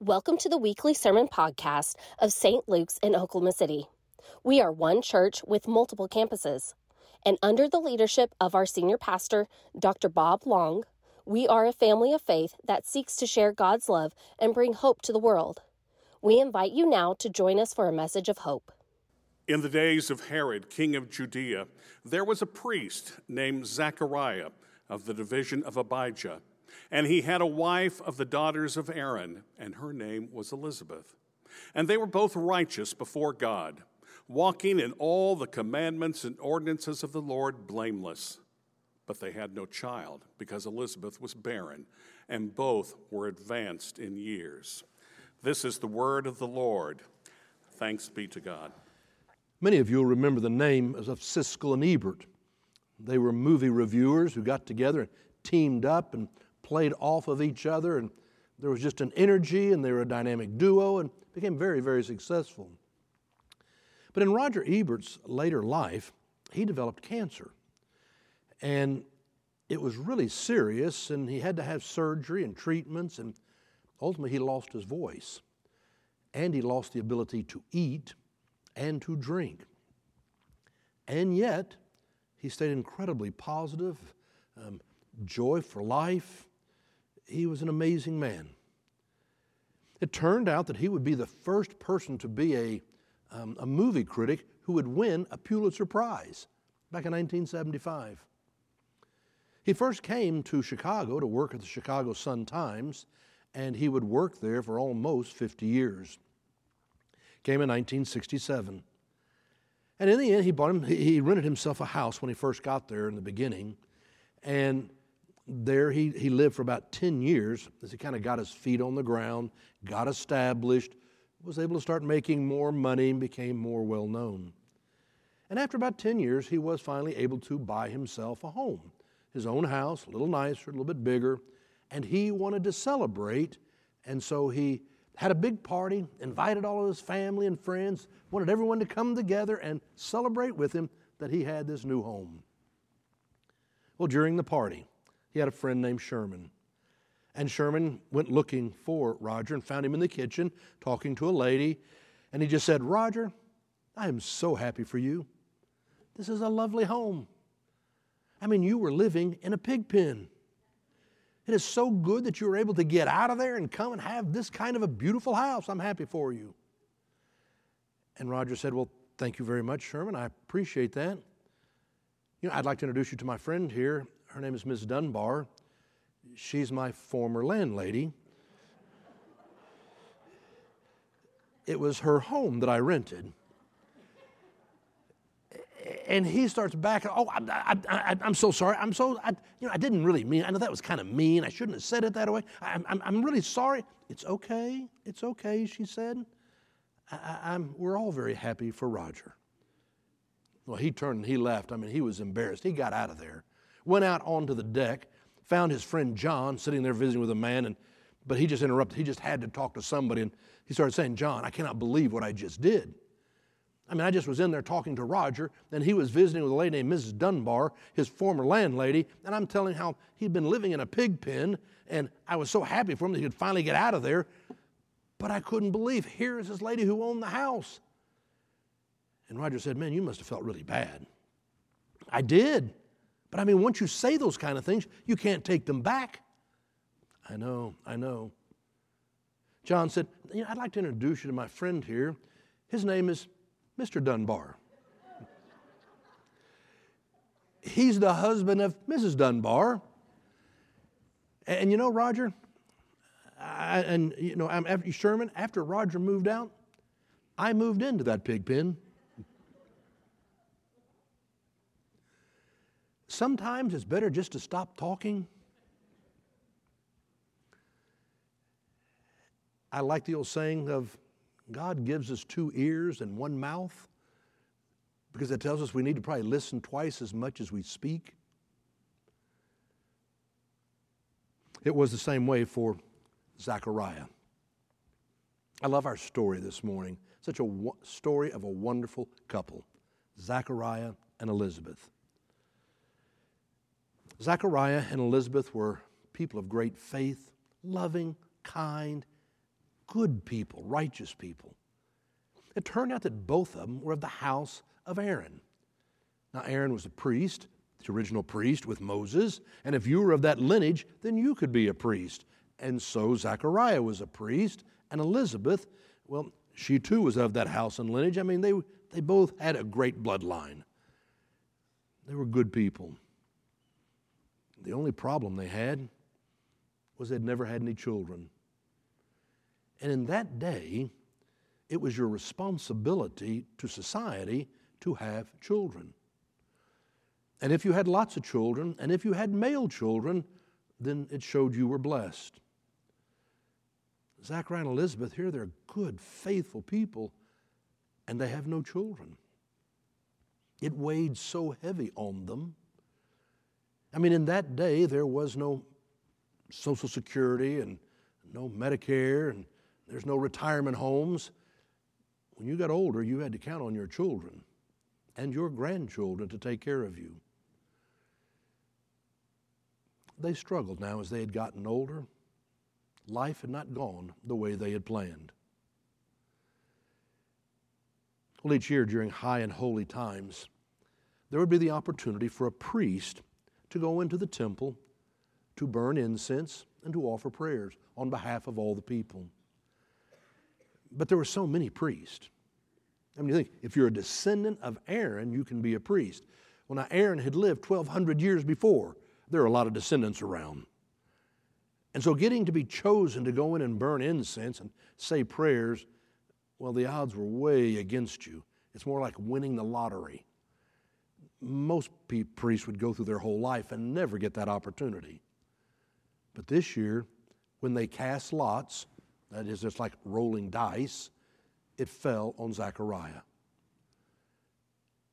Welcome to the weekly sermon podcast of St. Luke's in Oklahoma City. We are one church with multiple campuses, and under the leadership of our senior pastor, Dr. Bob Long, we are a family of faith that seeks to share God's love and bring hope to the world. We invite you now to join us for a message of hope. In the days of Herod, king of Judea, there was a priest named Zechariah of the division of Abijah. And he had a wife of the daughters of Aaron, and her name was Elizabeth. And they were both righteous before God, walking in all the commandments and ordinances of the Lord blameless. But they had no child, because Elizabeth was barren, and both were advanced in years. This is the word of the Lord. Thanks be to God. Many of you will remember the name of Siskel and Ebert. They were movie reviewers who got together and teamed up and played off of each other, and there was just an energy, and they were a dynamic duo, and became very, very successful. But in Roger Ebert's later life, he developed cancer. And it was really serious, and he had to have surgery and treatments, and ultimately he lost his voice. And he lost the ability to eat and to drink. And yet, he stayed incredibly positive, um, joy for life, he was an amazing man. It turned out that he would be the first person to be a, um, a movie critic who would win a Pulitzer Prize back in 1975. He first came to Chicago to work at the Chicago Sun Times, and he would work there for almost 50 years. Came in 1967. And in the end, he, bought him, he rented himself a house when he first got there in the beginning. And there he, he lived for about 10 years as he kind of got his feet on the ground, got established, was able to start making more money, and became more well known. And after about 10 years, he was finally able to buy himself a home, his own house, a little nicer, a little bit bigger, and he wanted to celebrate. And so he had a big party, invited all of his family and friends, wanted everyone to come together and celebrate with him that he had this new home. Well, during the party, he had a friend named Sherman. And Sherman went looking for Roger and found him in the kitchen talking to a lady. And he just said, Roger, I am so happy for you. This is a lovely home. I mean, you were living in a pig pen. It is so good that you were able to get out of there and come and have this kind of a beautiful house. I'm happy for you. And Roger said, Well, thank you very much, Sherman. I appreciate that. You know, I'd like to introduce you to my friend here, her name is Ms. Dunbar. She's my former landlady. It was her home that I rented. And he starts back. Oh, I, am so sorry. I'm so, I, you know, I didn't really mean. I know that was kind of mean. I shouldn't have said it that way. I'm, I'm, I'm really sorry. It's okay. It's okay. She said. I, am we're all very happy for Roger. Well, he turned and he left. I mean, he was embarrassed. He got out of there went out onto the deck, found his friend John sitting there visiting with a man, and but he just interrupted. He just had to talk to somebody, and he started saying, John, I cannot believe what I just did. I mean, I just was in there talking to Roger, and he was visiting with a lady named Mrs. Dunbar, his former landlady, and I'm telling how he'd been living in a pig pen, and I was so happy for him that he could finally get out of there. But I couldn't believe, here is this lady who owned the house. And Roger said, Man, you must have felt really bad. I did. But I mean, once you say those kind of things, you can't take them back. I know, I know. John said, you know, I'd like to introduce you to my friend here. His name is Mr. Dunbar. He's the husband of Mrs. Dunbar. And you know, Roger, I, and you know, after Sherman, after Roger moved out, I moved into that pig pen. Sometimes it's better just to stop talking. I like the old saying of God gives us two ears and one mouth because it tells us we need to probably listen twice as much as we speak. It was the same way for Zechariah. I love our story this morning. Such a wo- story of a wonderful couple, Zechariah and Elizabeth. Zechariah and Elizabeth were people of great faith, loving, kind, good people, righteous people. It turned out that both of them were of the house of Aaron. Now, Aaron was a priest, the original priest with Moses, and if you were of that lineage, then you could be a priest. And so Zechariah was a priest, and Elizabeth, well, she too was of that house and lineage. I mean, they, they both had a great bloodline. They were good people. The only problem they had was they'd never had any children. And in that day, it was your responsibility to society to have children. And if you had lots of children, and if you had male children, then it showed you were blessed. Zachariah and Elizabeth, here they're good, faithful people, and they have no children. It weighed so heavy on them. I mean, in that day, there was no Social Security and no Medicare, and there's no retirement homes. When you got older, you had to count on your children and your grandchildren to take care of you. They struggled now as they had gotten older life had not gone the way they had planned. Well, each year during high and holy times, there would be the opportunity for a priest to go into the temple to burn incense and to offer prayers on behalf of all the people. But there were so many priests. I mean, you think if you're a descendant of Aaron, you can be a priest. Well, now Aaron had lived 1,200 years before. There are a lot of descendants around. And so getting to be chosen to go in and burn incense and say prayers, well, the odds were way against you. It's more like winning the lottery. Most priests would go through their whole life and never get that opportunity. But this year, when they cast lots, that is just like rolling dice, it fell on Zechariah.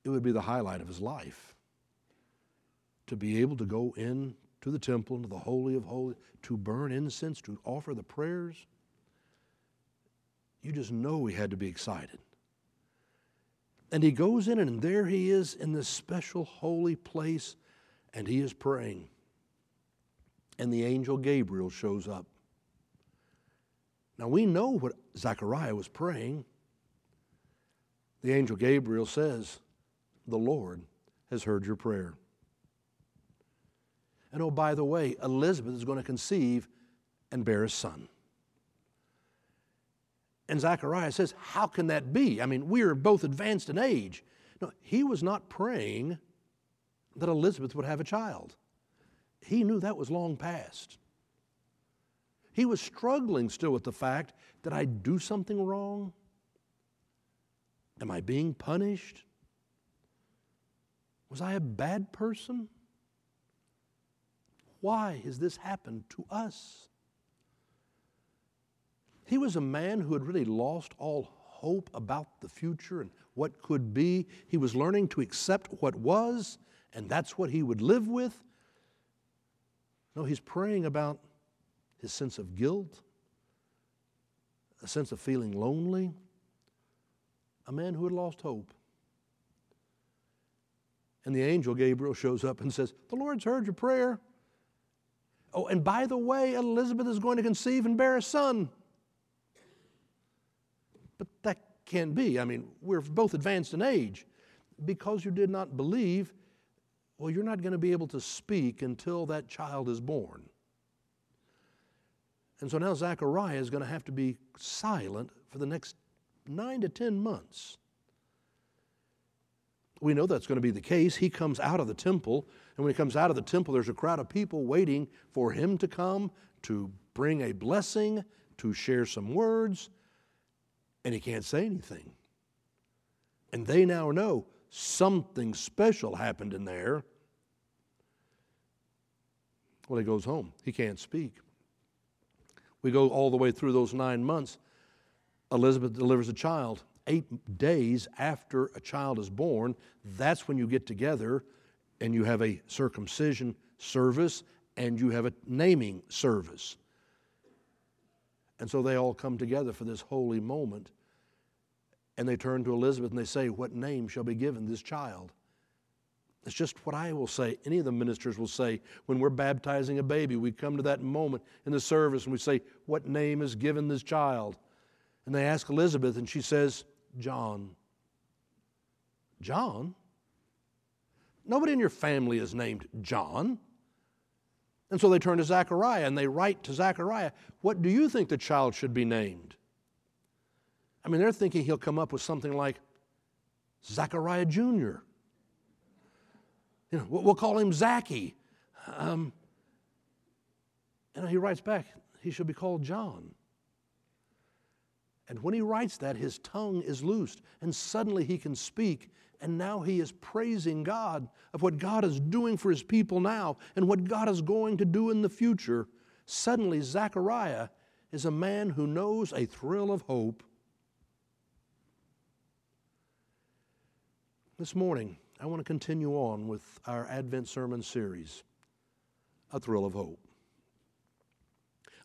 It would be the highlight of his life to be able to go in to the temple, into the Holy of Holies, to burn incense, to offer the prayers. You just know he had to be excited. And he goes in, and there he is in this special holy place, and he is praying. And the angel Gabriel shows up. Now we know what Zechariah was praying. The angel Gabriel says, The Lord has heard your prayer. And oh, by the way, Elizabeth is going to conceive and bear a son. And Zechariah says, How can that be? I mean, we are both advanced in age. No, he was not praying that Elizabeth would have a child. He knew that was long past. He was struggling still with the fact that I do something wrong. Am I being punished? Was I a bad person? Why has this happened to us? He was a man who had really lost all hope about the future and what could be. He was learning to accept what was, and that's what he would live with. No, he's praying about his sense of guilt, a sense of feeling lonely, a man who had lost hope. And the angel Gabriel shows up and says, The Lord's heard your prayer. Oh, and by the way, Elizabeth is going to conceive and bear a son. But can't be. I mean, we're both advanced in age. Because you did not believe, well, you're not going to be able to speak until that child is born. And so now Zechariah is going to have to be silent for the next nine to ten months. We know that's going to be the case. He comes out of the temple and when he comes out of the temple, there's a crowd of people waiting for him to come to bring a blessing, to share some words, and he can't say anything. And they now know something special happened in there. Well, he goes home. He can't speak. We go all the way through those nine months. Elizabeth delivers a child. Eight days after a child is born, that's when you get together and you have a circumcision service and you have a naming service. And so they all come together for this holy moment. And they turn to Elizabeth and they say, What name shall be given this child? It's just what I will say. Any of the ministers will say when we're baptizing a baby, we come to that moment in the service and we say, What name is given this child? And they ask Elizabeth, and she says, John. John? Nobody in your family is named John. And so they turn to Zechariah and they write to Zechariah, What do you think the child should be named? I mean, they're thinking he'll come up with something like Zachariah Jr. You know, we'll call him Zachy. Um, and he writes back, he should be called John. And when he writes that, his tongue is loosed, and suddenly he can speak. And now he is praising God of what God is doing for his people now and what God is going to do in the future. Suddenly, Zechariah is a man who knows a thrill of hope. This morning, I want to continue on with our Advent sermon series, A Thrill of Hope.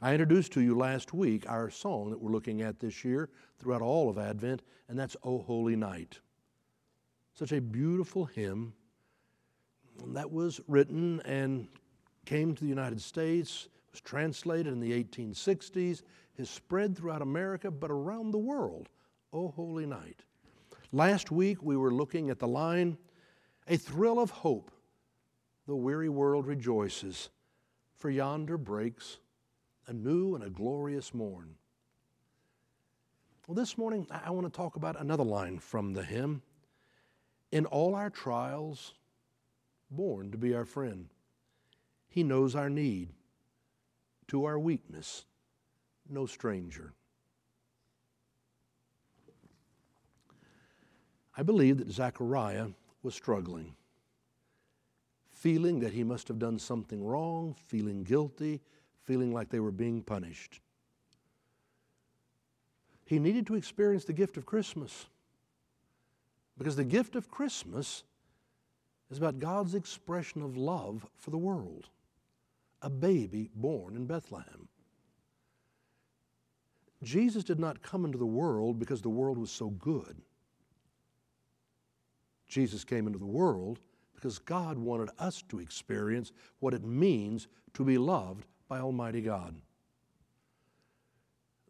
I introduced to you last week our song that we're looking at this year throughout all of Advent, and that's O Holy Night. Such a beautiful hymn that was written and came to the United States, was translated in the 1860s, has spread throughout America, but around the world. O Holy Night. Last week we were looking at the line, a thrill of hope. The weary world rejoices, for yonder breaks a new and a glorious morn. Well, this morning I want to talk about another line from the hymn. In all our trials, born to be our friend, He knows our need, to our weakness, no stranger. I believe that Zechariah was struggling, feeling that he must have done something wrong, feeling guilty, feeling like they were being punished. He needed to experience the gift of Christmas because the gift of Christmas is about God's expression of love for the world. A baby born in Bethlehem. Jesus did not come into the world because the world was so good. Jesus came into the world because God wanted us to experience what it means to be loved by Almighty God.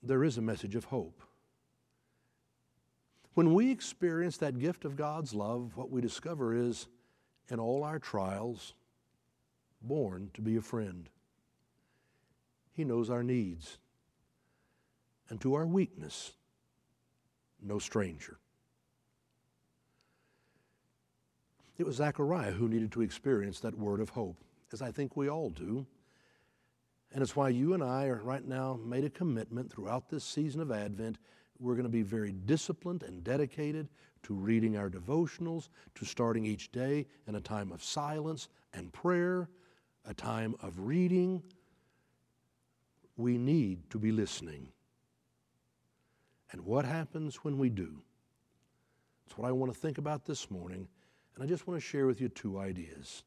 There is a message of hope. When we experience that gift of God's love, what we discover is in all our trials, born to be a friend. He knows our needs. And to our weakness, no stranger. It was Zechariah who needed to experience that word of hope, as I think we all do. And it's why you and I are right now made a commitment throughout this season of Advent. We're going to be very disciplined and dedicated to reading our devotionals, to starting each day in a time of silence and prayer, a time of reading. We need to be listening. And what happens when we do? That's what I want to think about this morning and I just want to share with you two ideas.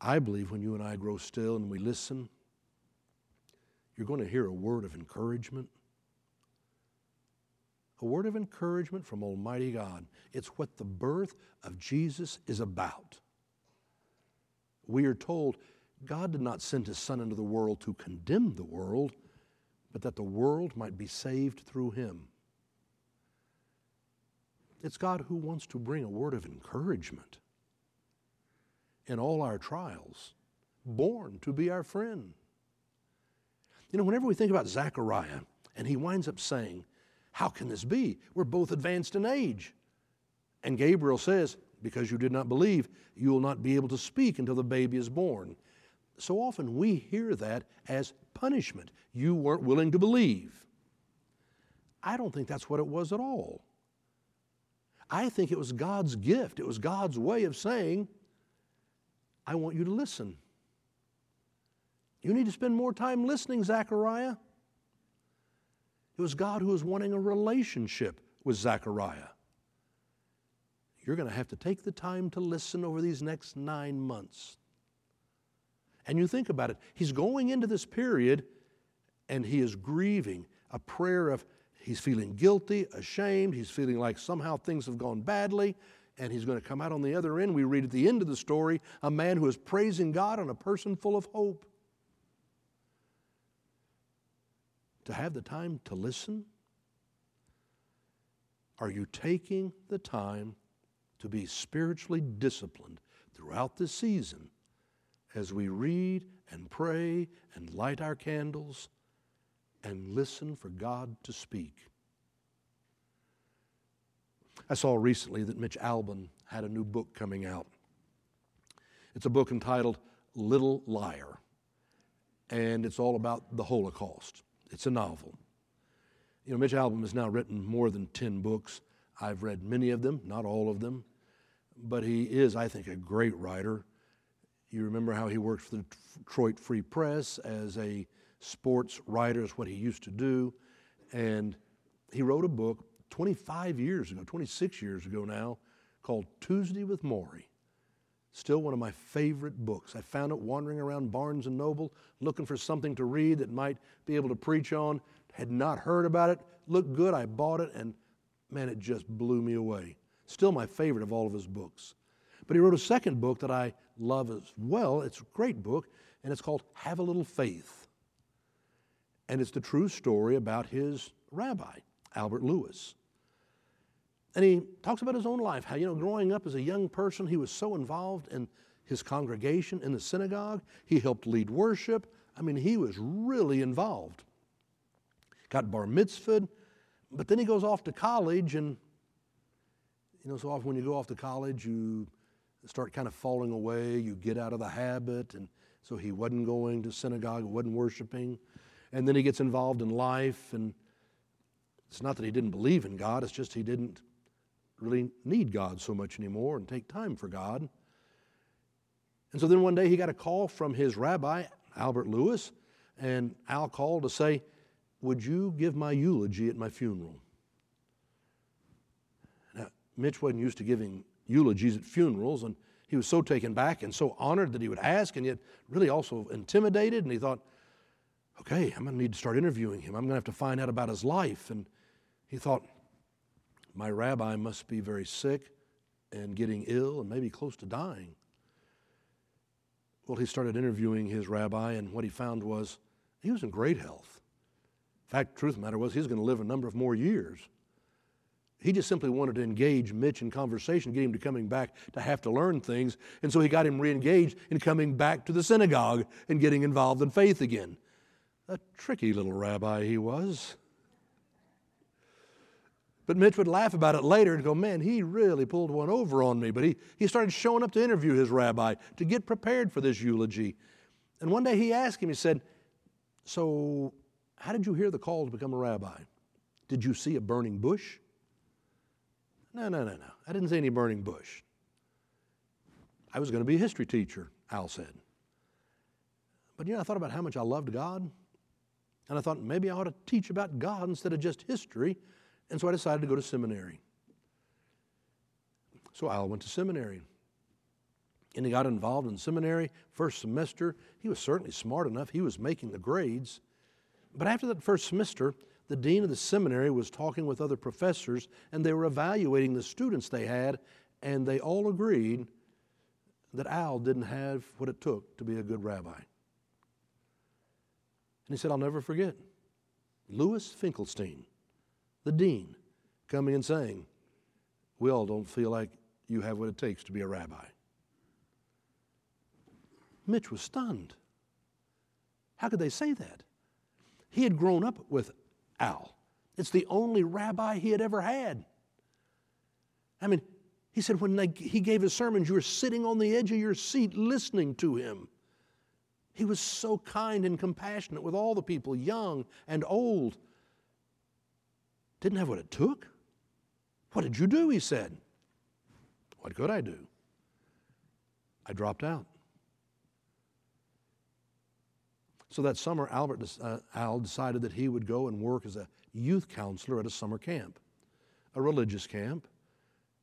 I believe when you and I grow still and we listen, you're going to hear a word of encouragement. A word of encouragement from Almighty God. It's what the birth of Jesus is about. We are told God did not send His Son into the world to condemn the world, but that the world might be saved through Him. It's God who wants to bring a word of encouragement in all our trials, born to be our friend. You know, whenever we think about Zechariah, and he winds up saying, How can this be? We're both advanced in age. And Gabriel says, Because you did not believe, you will not be able to speak until the baby is born. So often we hear that as punishment. You weren't willing to believe. I don't think that's what it was at all. I think it was God's gift. It was God's way of saying, I want you to listen. You need to spend more time listening, Zechariah. It was God who was wanting a relationship with Zechariah. You're going to have to take the time to listen over these next nine months. And you think about it, he's going into this period and he is grieving a prayer of He's feeling guilty, ashamed. He's feeling like somehow things have gone badly. and he's going to come out on the other end. We read at the end of the story a man who is praising God and a person full of hope. To have the time to listen? Are you taking the time to be spiritually disciplined throughout this season as we read and pray and light our candles and listen for God to speak? I saw recently that Mitch Albom had a new book coming out. It's a book entitled Little Liar, and it's all about the Holocaust. It's a novel. You know, Mitch Albom has now written more than 10 books. I've read many of them, not all of them, but he is, I think, a great writer. You remember how he worked for the Detroit Free Press as a sports writer, is what he used to do. And he wrote a book 25 years ago, 26 years ago now, called Tuesday with Morrie. Still one of my favorite books. I found it wandering around Barnes and Noble looking for something to read that might be able to preach on. Had not heard about it. Looked good. I bought it and man, it just blew me away. Still my favorite of all of his books. But he wrote a second book that I love as well. It's a great book, and it's called Have a Little Faith. And it's the true story about his rabbi, Albert Lewis. And he talks about his own life, how, you know, growing up as a young person, he was so involved in his congregation in the synagogue. He helped lead worship. I mean, he was really involved. Got bar mitzvahed, but then he goes off to college, and, you know, so often when you go off to college, you start kind of falling away, you get out of the habit, and so he wasn't going to synagogue, wasn't worshiping. And then he gets involved in life, and it's not that he didn't believe in God, it's just he didn't really need God so much anymore and take time for God. And so then one day he got a call from his rabbi, Albert Lewis, and Al called to say, Would you give my eulogy at my funeral? Now, Mitch wasn't used to giving eulogies at funerals, and he was so taken back and so honored that he would ask, and yet really also intimidated. And he thought, okay, I'm going to need to start interviewing him. I'm going to have to find out about his life. And he thought, my rabbi must be very sick and getting ill and maybe close to dying. Well, he started interviewing his rabbi, and what he found was he was in great health. In fact, the truth of the matter was he was going to live a number of more years. He just simply wanted to engage Mitch in conversation, get him to coming back to have to learn things. And so he got him re-engaged in coming back to the synagogue and getting involved in faith again. A tricky little rabbi he was. But Mitch would laugh about it later and go, man, he really pulled one over on me. But he, he started showing up to interview his rabbi to get prepared for this eulogy. And one day he asked him, he said, So, how did you hear the call to become a rabbi? Did you see a burning bush? No, no, no, no. I didn't see any burning bush. I was going to be a history teacher, Al said. But you know, I thought about how much I loved God. And I thought maybe I ought to teach about God instead of just history and so I decided to go to seminary. So Al went to seminary. And he got involved in seminary. First semester, he was certainly smart enough. He was making the grades. But after that first semester, the dean of the seminary was talking with other professors, and they were evaluating the students they had, and they all agreed that Al didn't have what it took to be a good rabbi. And he said, I'll never forget. Louis Finkelstein the dean, coming and saying, We all don't feel like you have what it takes to be a rabbi. Mitch was stunned. How could they say that? He had grown up with Al. It's the only rabbi he had ever had. I mean, he said when they, he gave his sermons, you were sitting on the edge of your seat listening to him. He was so kind and compassionate with all the people, young and old. Didn't have what it took. What did you do? He said. What could I do? I dropped out. So that summer, Albert, uh, Al decided that he would go and work as a youth counselor at a summer camp, a religious camp,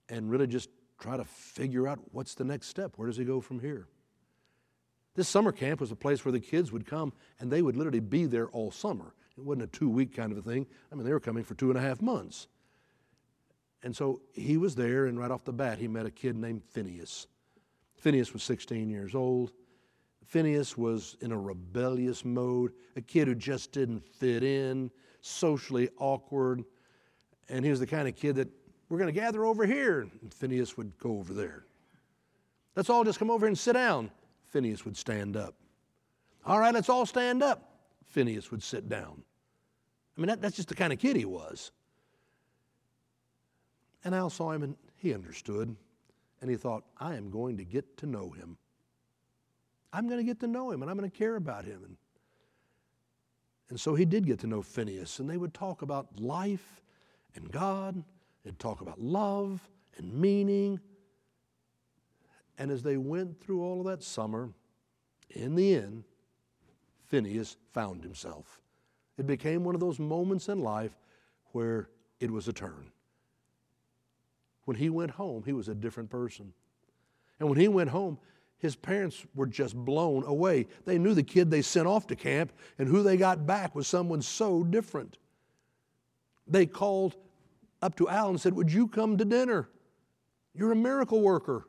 and really just try to figure out what's the next step. Where does he go from here? This summer camp was a place where the kids would come and they would literally be there all summer. It wasn't a two week kind of a thing. I mean, they were coming for two and a half months. And so he was there, and right off the bat, he met a kid named Phineas. Phineas was 16 years old. Phineas was in a rebellious mode, a kid who just didn't fit in, socially awkward. And he was the kind of kid that we're going to gather over here. And Phineas would go over there. Let's all just come over and sit down. Phineas would stand up. All right, let's all stand up. Phineas would sit down. I mean, that, that's just the kind of kid he was. And Al saw him and he understood. And he thought, I am going to get to know him. I'm going to get to know him and I'm going to care about him. And, and so he did get to know Phineas. And they would talk about life and God. They'd talk about love and meaning. And as they went through all of that summer, in the end, Phineas found himself. It became one of those moments in life where it was a turn. When he went home, he was a different person. And when he went home, his parents were just blown away. They knew the kid they sent off to camp, and who they got back was someone so different. They called up to Al and said, Would you come to dinner? You're a miracle worker.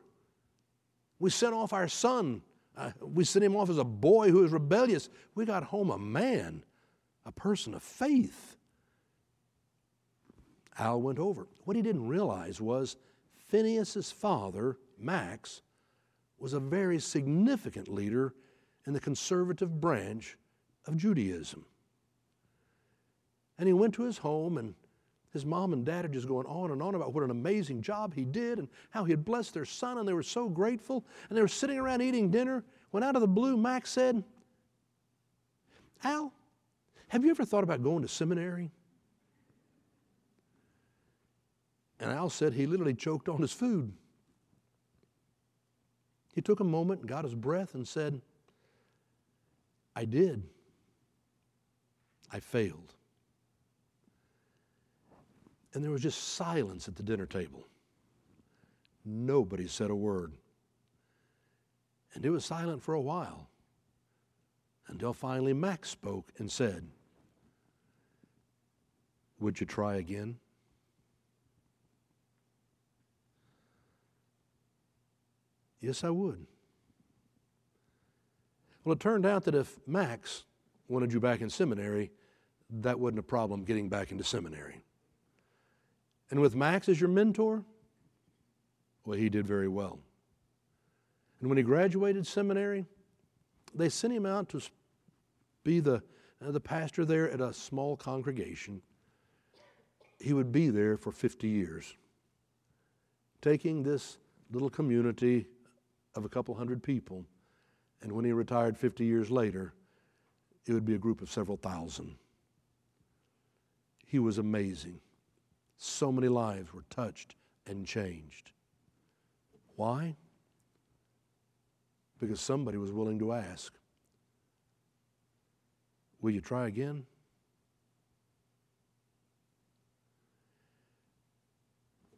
We sent off our son. Uh, we sent him off as a boy who was rebellious. We got home a man, a person of faith. Al went over. What he didn't realize was Phineas's father, Max, was a very significant leader in the conservative branch of Judaism. And he went to his home, and his mom and dad are just going on and on about what an amazing job he did and how he had blessed their son, and they were so grateful. And they were sitting around eating dinner when, out of the blue, Max said, Al, have you ever thought about going to seminary? And Al said he literally choked on his food. He took a moment and got his breath and said, I did. I failed. And there was just silence at the dinner table. Nobody said a word. And it was silent for a while until finally Max spoke and said, Would you try again? Yes, I would. Well, it turned out that if Max wanted you back in seminary, that wasn't a problem getting back into seminary. And with Max as your mentor, well, he did very well. And when he graduated seminary, they sent him out to be the, uh, the pastor there at a small congregation. He would be there for 50 years, taking this little community of a couple hundred people. And when he retired 50 years later, it would be a group of several thousand. He was amazing. So many lives were touched and changed. Why? Because somebody was willing to ask, Will you try again?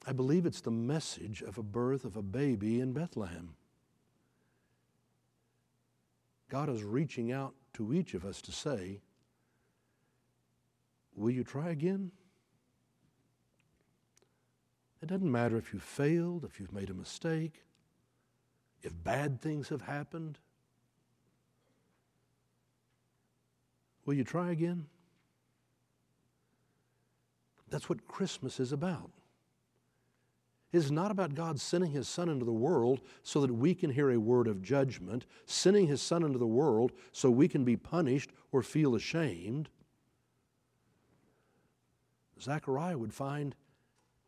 I believe it's the message of a birth of a baby in Bethlehem. God is reaching out to each of us to say, Will you try again? It doesn't matter if you've failed, if you've made a mistake, if bad things have happened. Will you try again? That's what Christmas is about. It's not about God sending His Son into the world so that we can hear a word of judgment, sending His Son into the world so we can be punished or feel ashamed. Zechariah would find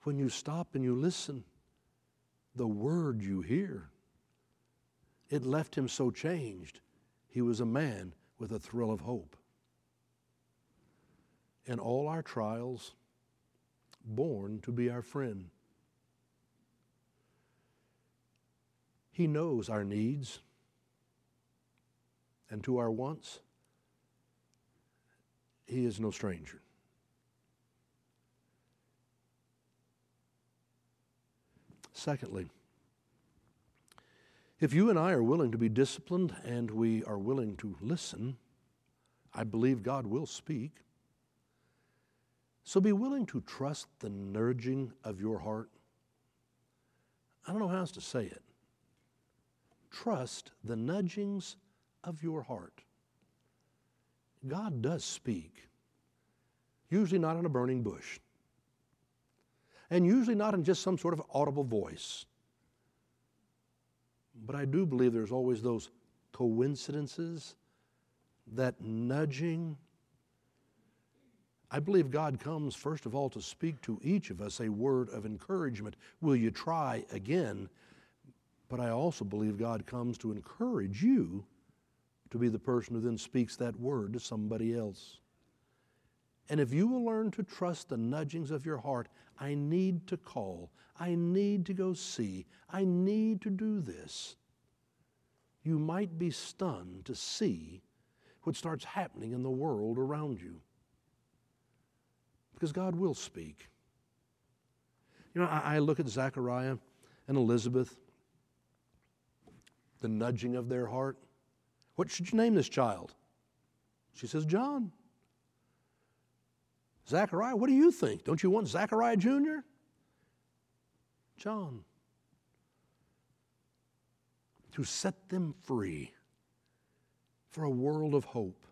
when you stop and you listen, the word you hear. It left him so changed. He was a man with a thrill of hope. In all our trials, born to be our friend. He knows our needs and to our wants. He is no stranger. Secondly, if you and I are willing to be disciplined and we are willing to listen, I believe God will speak. So be willing to trust the nudging of your heart. I don't know how else to say it. Trust the nudgings of your heart. God does speak, usually not in a burning bush, and usually not in just some sort of audible voice. But I do believe there's always those coincidences, that nudging. I believe God comes, first of all, to speak to each of us a word of encouragement. Will you try again? But I also believe God comes to encourage you to be the person who then speaks that word to somebody else. And if you will learn to trust the nudgings of your heart, I need to call, I need to go see, I need to do this, you might be stunned to see what starts happening in the world around you. Because God will speak. You know, I, look at Zechariah and Elizabeth, the nudging of their heart. What should you name this child? She says, John. Zachariah, what do you think? Don't you want Zachariah Jr.? John. To set them free for a world of hope.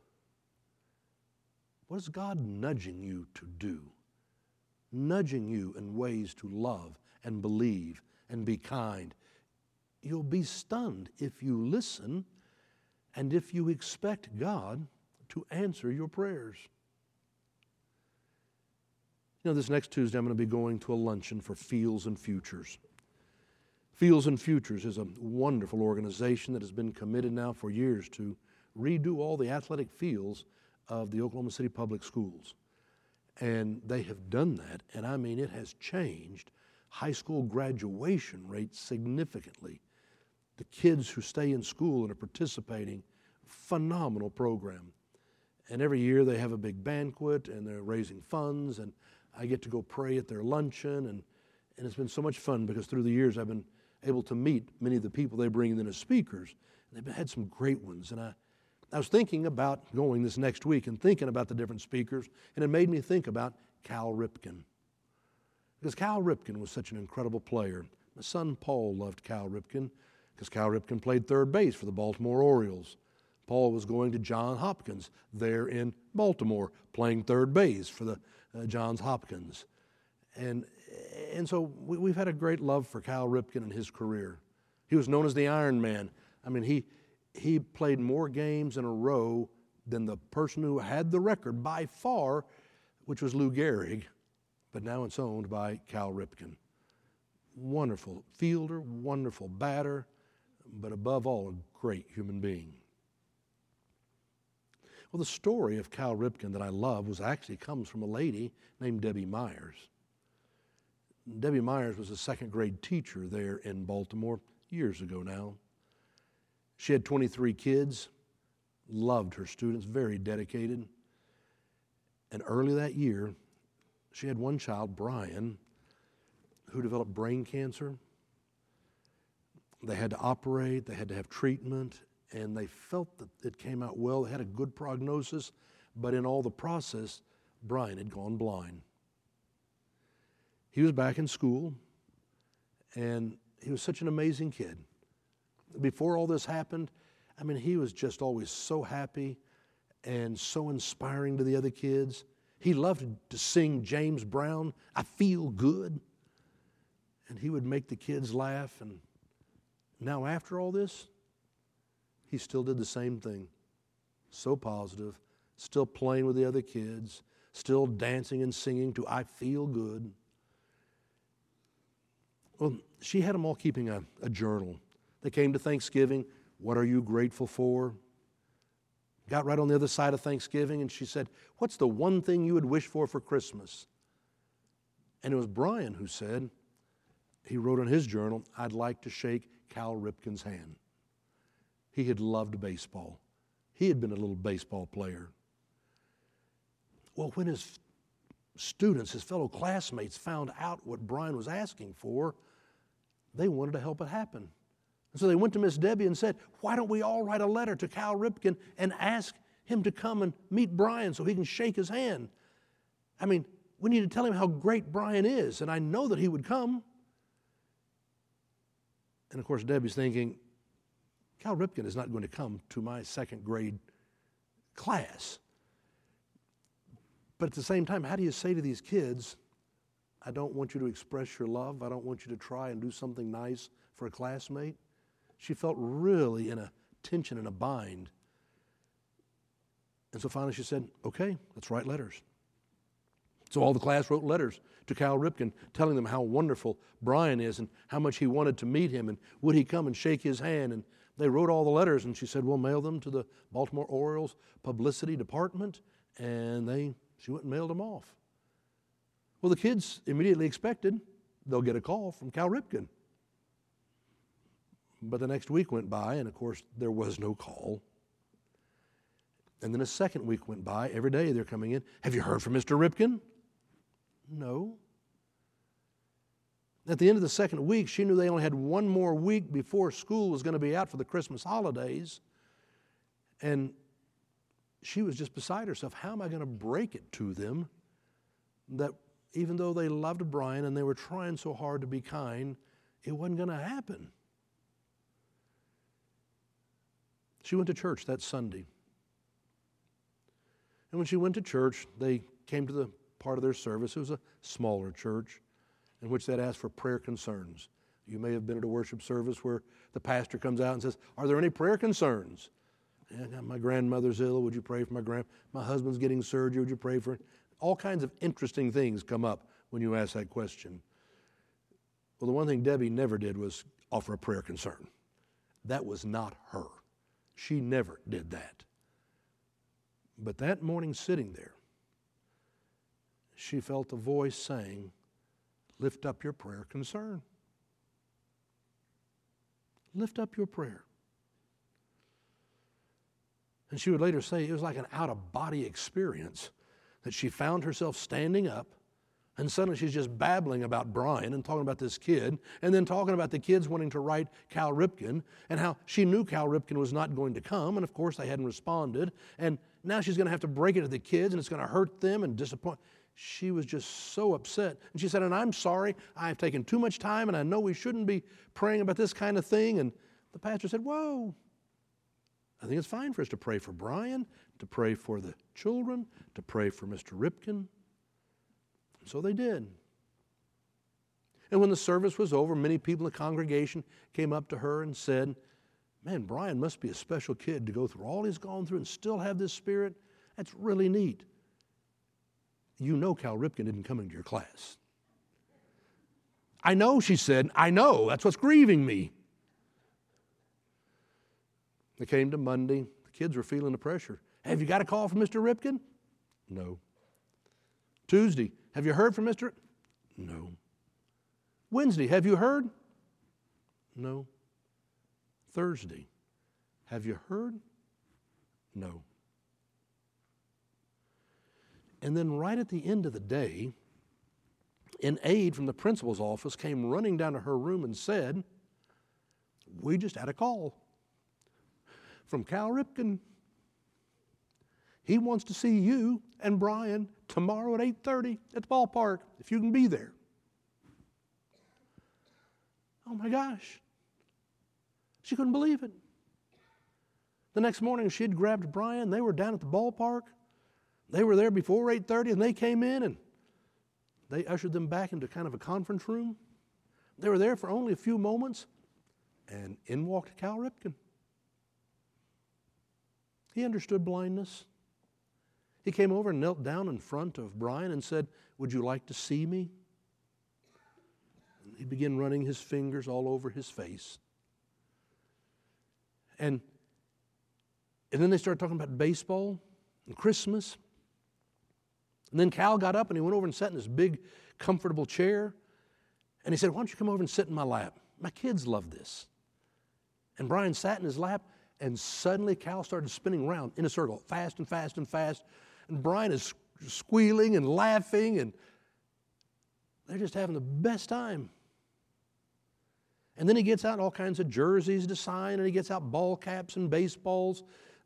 What is God nudging you to do? Nudging you in ways to love and believe and be kind. You'll be stunned if you listen and if you expect God to answer your prayers. You know, this next Tuesday I'm going to be going to a luncheon for Fields and Futures. Fields and Futures is a wonderful organization that has been committed now for years to redo all the athletic fields of the Oklahoma City Public Schools. And they have done that, and I mean, it has changed high school graduation rates significantly the kids who stay in school and are participating, phenomenal program. And every year they have a big banquet and they're raising funds, and I get to go pray at their luncheon. And, and it's been so much fun because through the years I've been able to meet many of the people they bring in as speakers. And they've had some great ones. And I, I was thinking about going this next week and thinking about the different speakers, and it made me think about Cal Ripken. Because Cal Ripken was such an incredible player. My son Paul loved Cal Ripken because Cal Ripken played third base for the Baltimore Orioles. Paul was going to John Hopkins there in Baltimore, playing third base for the Uh, Johns Hopkins. And, and so we, have had a great love for Cal Ripken and his career. He was known as the Iron Man. I mean, he, he played more games in a row than the person who had the record by far, which was Lou Gehrig, but now it's owned by Cal Ripken. Wonderful fielder, wonderful batter, but above all, a great human being. Well, the story of Cal Ripken that I love was actually comes from a lady named Debbie Myers. Debbie Myers was a second grade teacher there in Baltimore years ago now. She had 23 kids, loved her students, very dedicated. And early that year, she had one child, Brian, who developed brain cancer they had to operate, they had to have treatment, and they felt that it came out well. Had a good prognosis, but in all the process, Brian had gone blind. He was back in school, and he was such an amazing kid. Before all this happened, I mean, he was just always so happy and so inspiring to the other kids. He loved to sing James Brown, I Feel Good. And he would make the kids laugh and now, after all this, he still did the same thing. So positive, still playing with the other kids, still dancing and singing to I Feel Good. Well, she had them all keeping a, a journal. They came to Thanksgiving. What are you grateful for? Got right on the other side of Thanksgiving, and she said, What's the one thing you would wish for for Christmas? And it was Brian who said, he wrote in his journal, I'd like to shake Cal Ripken's hand. He had loved baseball. He had been a little baseball player. Well, when his students, his fellow classmates, found out what Brian was asking for, they wanted to help it happen. And so they went to Miss Debbie and said, Why don't we all write a letter to Cal Ripken and ask him to come and meet Brian so he can shake his hand? I mean, we need to tell him how great Brian is, and I know that he would come. And of course, Debbie's thinking, Cal Ripken is not going to come to my second grade class. But at the same time, how do you say to these kids, I don't want you to express your love. I don't want you to try and do something nice for a classmate? She felt really in a tension and a bind. And so finally she said, Okay, let's write letters. So all the class wrote letters to Cal Ripken telling them how wonderful Brian is and how much he wanted to meet him and would he come and shake his hand. And they wrote all the letters and she said, We'll mail them to the Baltimore Orioles publicity department. And they she went and mailed them off. Well, the kids immediately expected they'll get a call from Cal Ripken. But the next week went by, and of course, there was no call. And then a second week went by. Every day they're coming in. Have you heard from Mr. Ripken? No. At the end of the second week, she knew they only had one more week before school was going to be out for the Christmas holidays. And she was just beside herself. How am I going to break it to them that even though they loved Brian and they were trying so hard to be kind, it wasn't going to happen? She went to church that Sunday. And when she went to church, they came to the part of their service. It was a smaller church in which that asks for prayer concerns. You may have been at a worship service where the pastor comes out and says, Are there any prayer concerns? Yeah, my grandmother's ill. Would you pray for my grand? My husband's getting surgery. Would you pray for it? All kinds of interesting things come up when you ask that question. Well, the one thing Debbie never did was offer a prayer concern. That was not her. She never did that. But that morning, sitting there, she felt a voice saying, Lift up your prayer concern. Lift up your prayer. And she would later say it was like an out of body experience that she found herself standing up and suddenly she's just babbling about Brian and talking about this kid, and then talking about the kids wanting to write Cal Ripken and how she knew Cal Ripken was not going to come, and of course they hadn't responded. And now she's going to have to break it to the kids, and it's going to hurt them and disappoint. She was just so upset. And she said, And I'm sorry, I've taken too much time, and I know we shouldn't be praying about this kind of thing. And the pastor said, Whoa. I think it's fine for us to pray for Brian, to pray for the children, to pray for Mr. Ripken. So they did. And when the service was over, many people in the congregation came up to her and said, Man, Brian must be a special kid to go through all he's gone through and still have this spirit. That's really neat. You know Cal Ripken didn't come into your class. I know, she said. I know. That's what's grieving me. They came to Monday. The kids were feeling the pressure. Have you got a call from Mr. Ripken? No. Tuesday, have you heard from Mr. No. Wednesday, have you heard? No. Thursday, have you heard? No. And then, right at the end of the day, an aide from the principal's office came running down to her room and said, We just had a call from Cal Ripken. He wants to see you and Brian tomorrow at 8:30 at the ballpark if you can be there. Oh my gosh. She couldn't believe it. The next morning she had grabbed Brian, they were down at the ballpark. They were there before 8:30 and they came in and they ushered them back into kind of a conference room. They were there for only a few moments and in walked Cal Ripken. He understood blindness. He came over and knelt down in front of Brian and said, Would you like to see me? he began running his fingers all over his face. And, and then they started talking about baseball and Christmas. And then Cal got up and he went over and sat in his big, comfortable chair. And he said, Why don't you come over and sit in my lap? My kids love this. And Brian sat in his lap, and suddenly Cal started spinning around in a circle, fast and fast and fast. And Brian is squealing and laughing, and they're just having the best time. And then he gets out all kinds of jerseys to sign, and he gets out ball caps and baseballs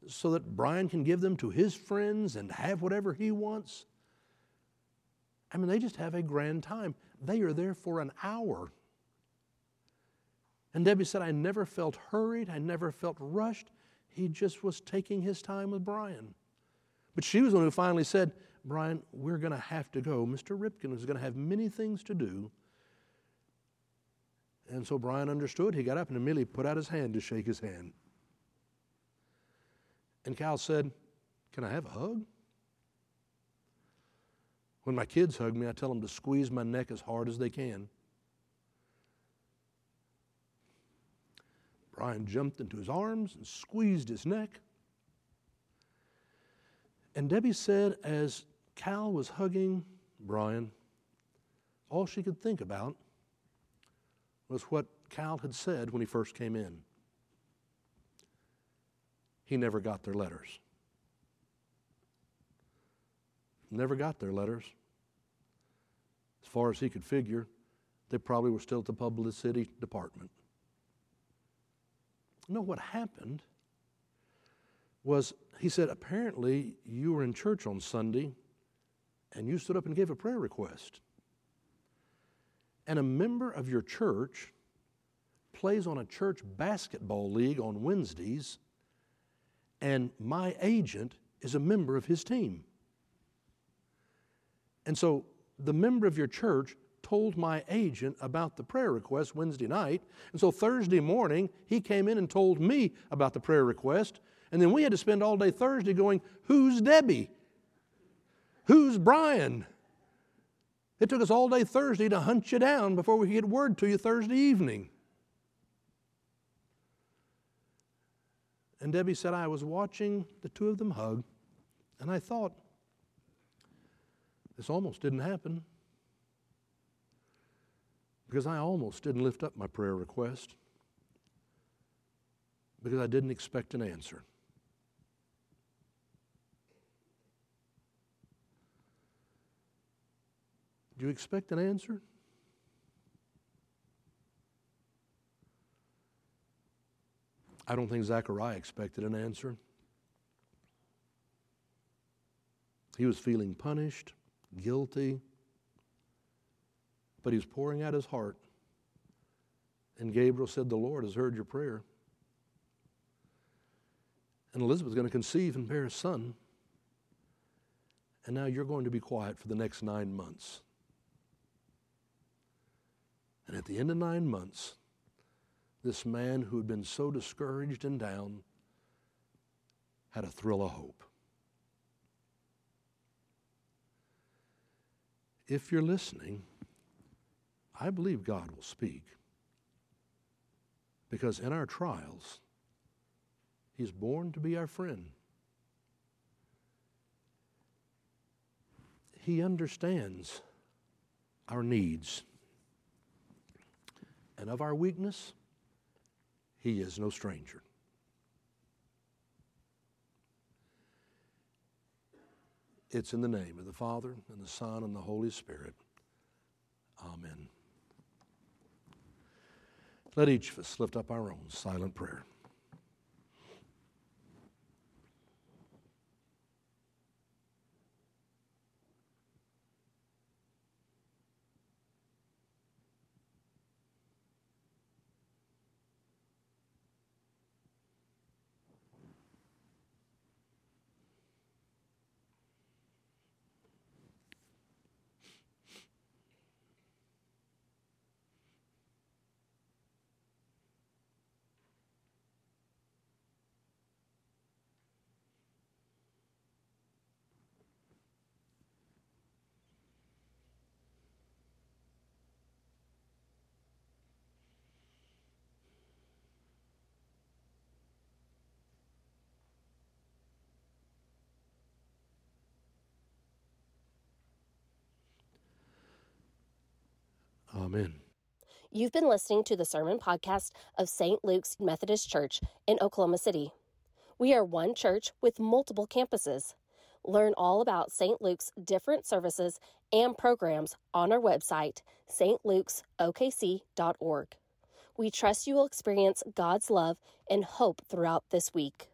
so that Brian can give them to his friends and have whatever he wants. I mean, they just have a grand time. They are there for an hour. And Debbie said, I never felt hurried, I never felt rushed. He just was taking his time with Brian. But she was the one who finally said, Brian, we're going to have to go. Mr. Ripken is going to have many things to do. And so Brian understood. He got up and immediately put out his hand to shake his hand. And Cal said, Can I have a hug? When my kids hug me, I tell them to squeeze my neck as hard as they can. Brian jumped into his arms and squeezed his neck. And Debbie said, as Cal was hugging Brian, all she could think about was what Cal had said when he first came in. He never got their letters. Never got their letters. As far as he could figure, they probably were still at the publicity department. Know what happened was he said, apparently you were in church on Sunday and you stood up and gave a prayer request. And a member of your church plays on a church basketball league on Wednesdays, and my agent is a member of his team. And so the member of your church told my agent about the prayer request Wednesday night. And so Thursday morning, he came in and told me about the prayer request. And then we had to spend all day Thursday going, Who's Debbie? Who's Brian? It took us all day Thursday to hunt you down before we could get word to you Thursday evening. And Debbie said, I was watching the two of them hug, and I thought, this almost didn't happen because I almost didn't lift up my prayer request because I didn't expect an answer. Do you expect an answer? I don't think Zechariah expected an answer. He was feeling punished guilty, but he was pouring out his heart. And Gabriel said, The Lord has heard your prayer. And Elizabeth's going to conceive and bear a son. And now you're going to be quiet for the next nine months. And at the end of nine months, this man who had been so discouraged and down had a thrill of hope. If you're listening, I believe God will speak. Because in our trials, He's born to be our friend. He understands our needs. And of our weakness, He is no stranger. It's in the name of the Father, and the Son, and the Holy Spirit. Amen. Let each of us lift up our own silent prayer. Amen. You've been listening to the sermon podcast of St. Luke's Methodist Church in Oklahoma City. We are one church with multiple campuses. Learn all about St. Luke's different services and programs on our website, stlukesokc.org. We trust you will experience God's love and hope throughout this week.